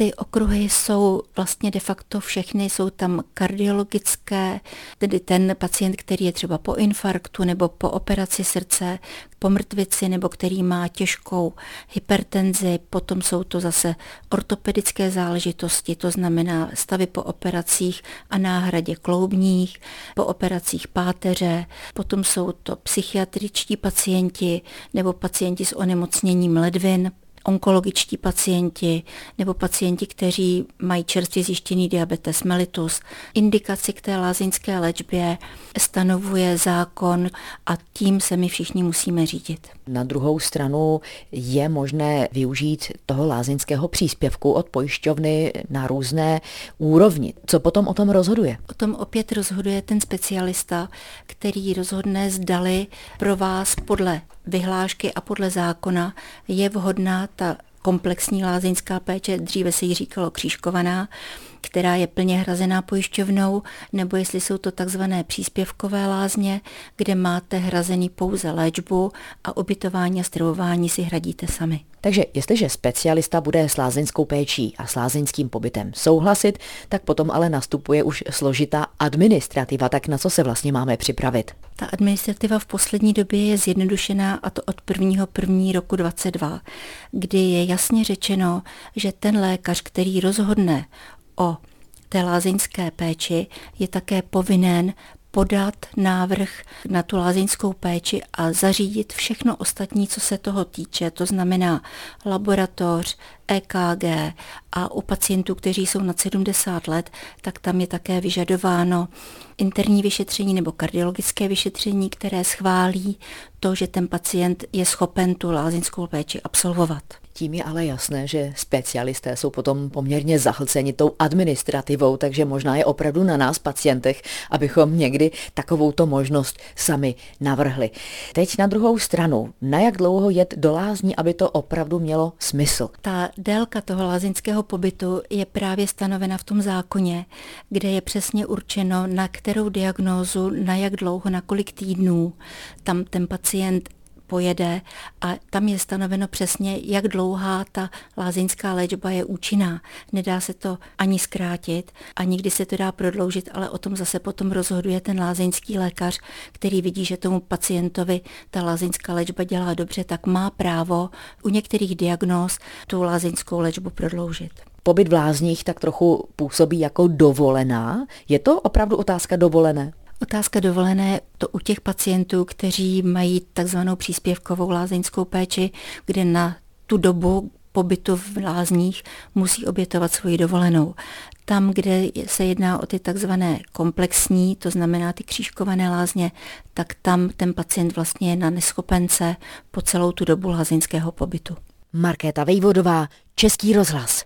Ty okruhy jsou vlastně de facto všechny, jsou tam kardiologické, tedy ten pacient, který je třeba po infarktu nebo po operaci srdce, po mrtvici nebo který má těžkou hypertenzi, potom jsou to zase ortopedické záležitosti, to znamená stavy po operacích a náhradě kloubních, po operacích páteře, potom jsou to psychiatričtí pacienti nebo pacienti s onemocněním ledvin, onkologičtí pacienti nebo pacienti, kteří mají čerstvě zjištěný diabetes mellitus. Indikaci k té lázeňské léčbě stanovuje zákon a tím se my všichni musíme řídit. Na druhou stranu je možné využít toho lázeňského příspěvku od pojišťovny na různé úrovni. Co potom o tom rozhoduje? O tom opět rozhoduje ten specialista, který rozhodne, zdali pro vás podle vyhlášky a podle zákona je vhodná ta komplexní lázeňská péče, dříve se jí říkalo křížkovaná, která je plně hrazená pojišťovnou, nebo jestli jsou to takzvané příspěvkové lázně, kde máte hrazený pouze léčbu a ubytování a stravování si hradíte sami. Takže jestliže specialista bude s lázeňskou péčí a s lázeňským pobytem souhlasit, tak potom ale nastupuje už složitá administrativa. Tak na co se vlastně máme připravit? Ta administrativa v poslední době je zjednodušená a to od 1. 1. roku 22, kdy je jasně řečeno, že ten lékař, který rozhodne o té lázeňské péči, je také povinen podat návrh na tu lázeňskou péči a zařídit všechno ostatní, co se toho týče, to znamená laboratoř, EKG a u pacientů, kteří jsou nad 70 let, tak tam je také vyžadováno interní vyšetření nebo kardiologické vyšetření, které schválí to, že ten pacient je schopen tu lázeňskou péči absolvovat. Tím je ale jasné, že specialisté jsou potom poměrně zahlceni tou administrativou, takže možná je opravdu na nás pacientech, abychom někdy takovouto možnost sami navrhli. Teď na druhou stranu, na jak dlouho jet do lázní, aby to opravdu mělo smysl? Ta délka toho lázeňského pobytu je právě stanovena v tom zákoně, kde je přesně určeno, na kterou diagnózu, na jak dlouho, na kolik týdnů tam ten pacient pojede a tam je stanoveno přesně, jak dlouhá ta lázeňská léčba je účinná. Nedá se to ani zkrátit a nikdy se to dá prodloužit, ale o tom zase potom rozhoduje ten lázeňský lékař, který vidí, že tomu pacientovi ta lázeňská léčba dělá dobře, tak má právo u některých diagnóz tu lázeňskou léčbu prodloužit pobyt v lázních tak trochu působí jako dovolená. Je to opravdu otázka dovolené? Otázka dovolené to u těch pacientů, kteří mají takzvanou příspěvkovou lázeňskou péči, kde na tu dobu pobytu v lázních musí obětovat svoji dovolenou. Tam, kde se jedná o ty takzvané komplexní, to znamená ty křížkované lázně, tak tam ten pacient vlastně je na neschopence po celou tu dobu lázeňského pobytu. Markéta Vejvodová, Český rozhlas.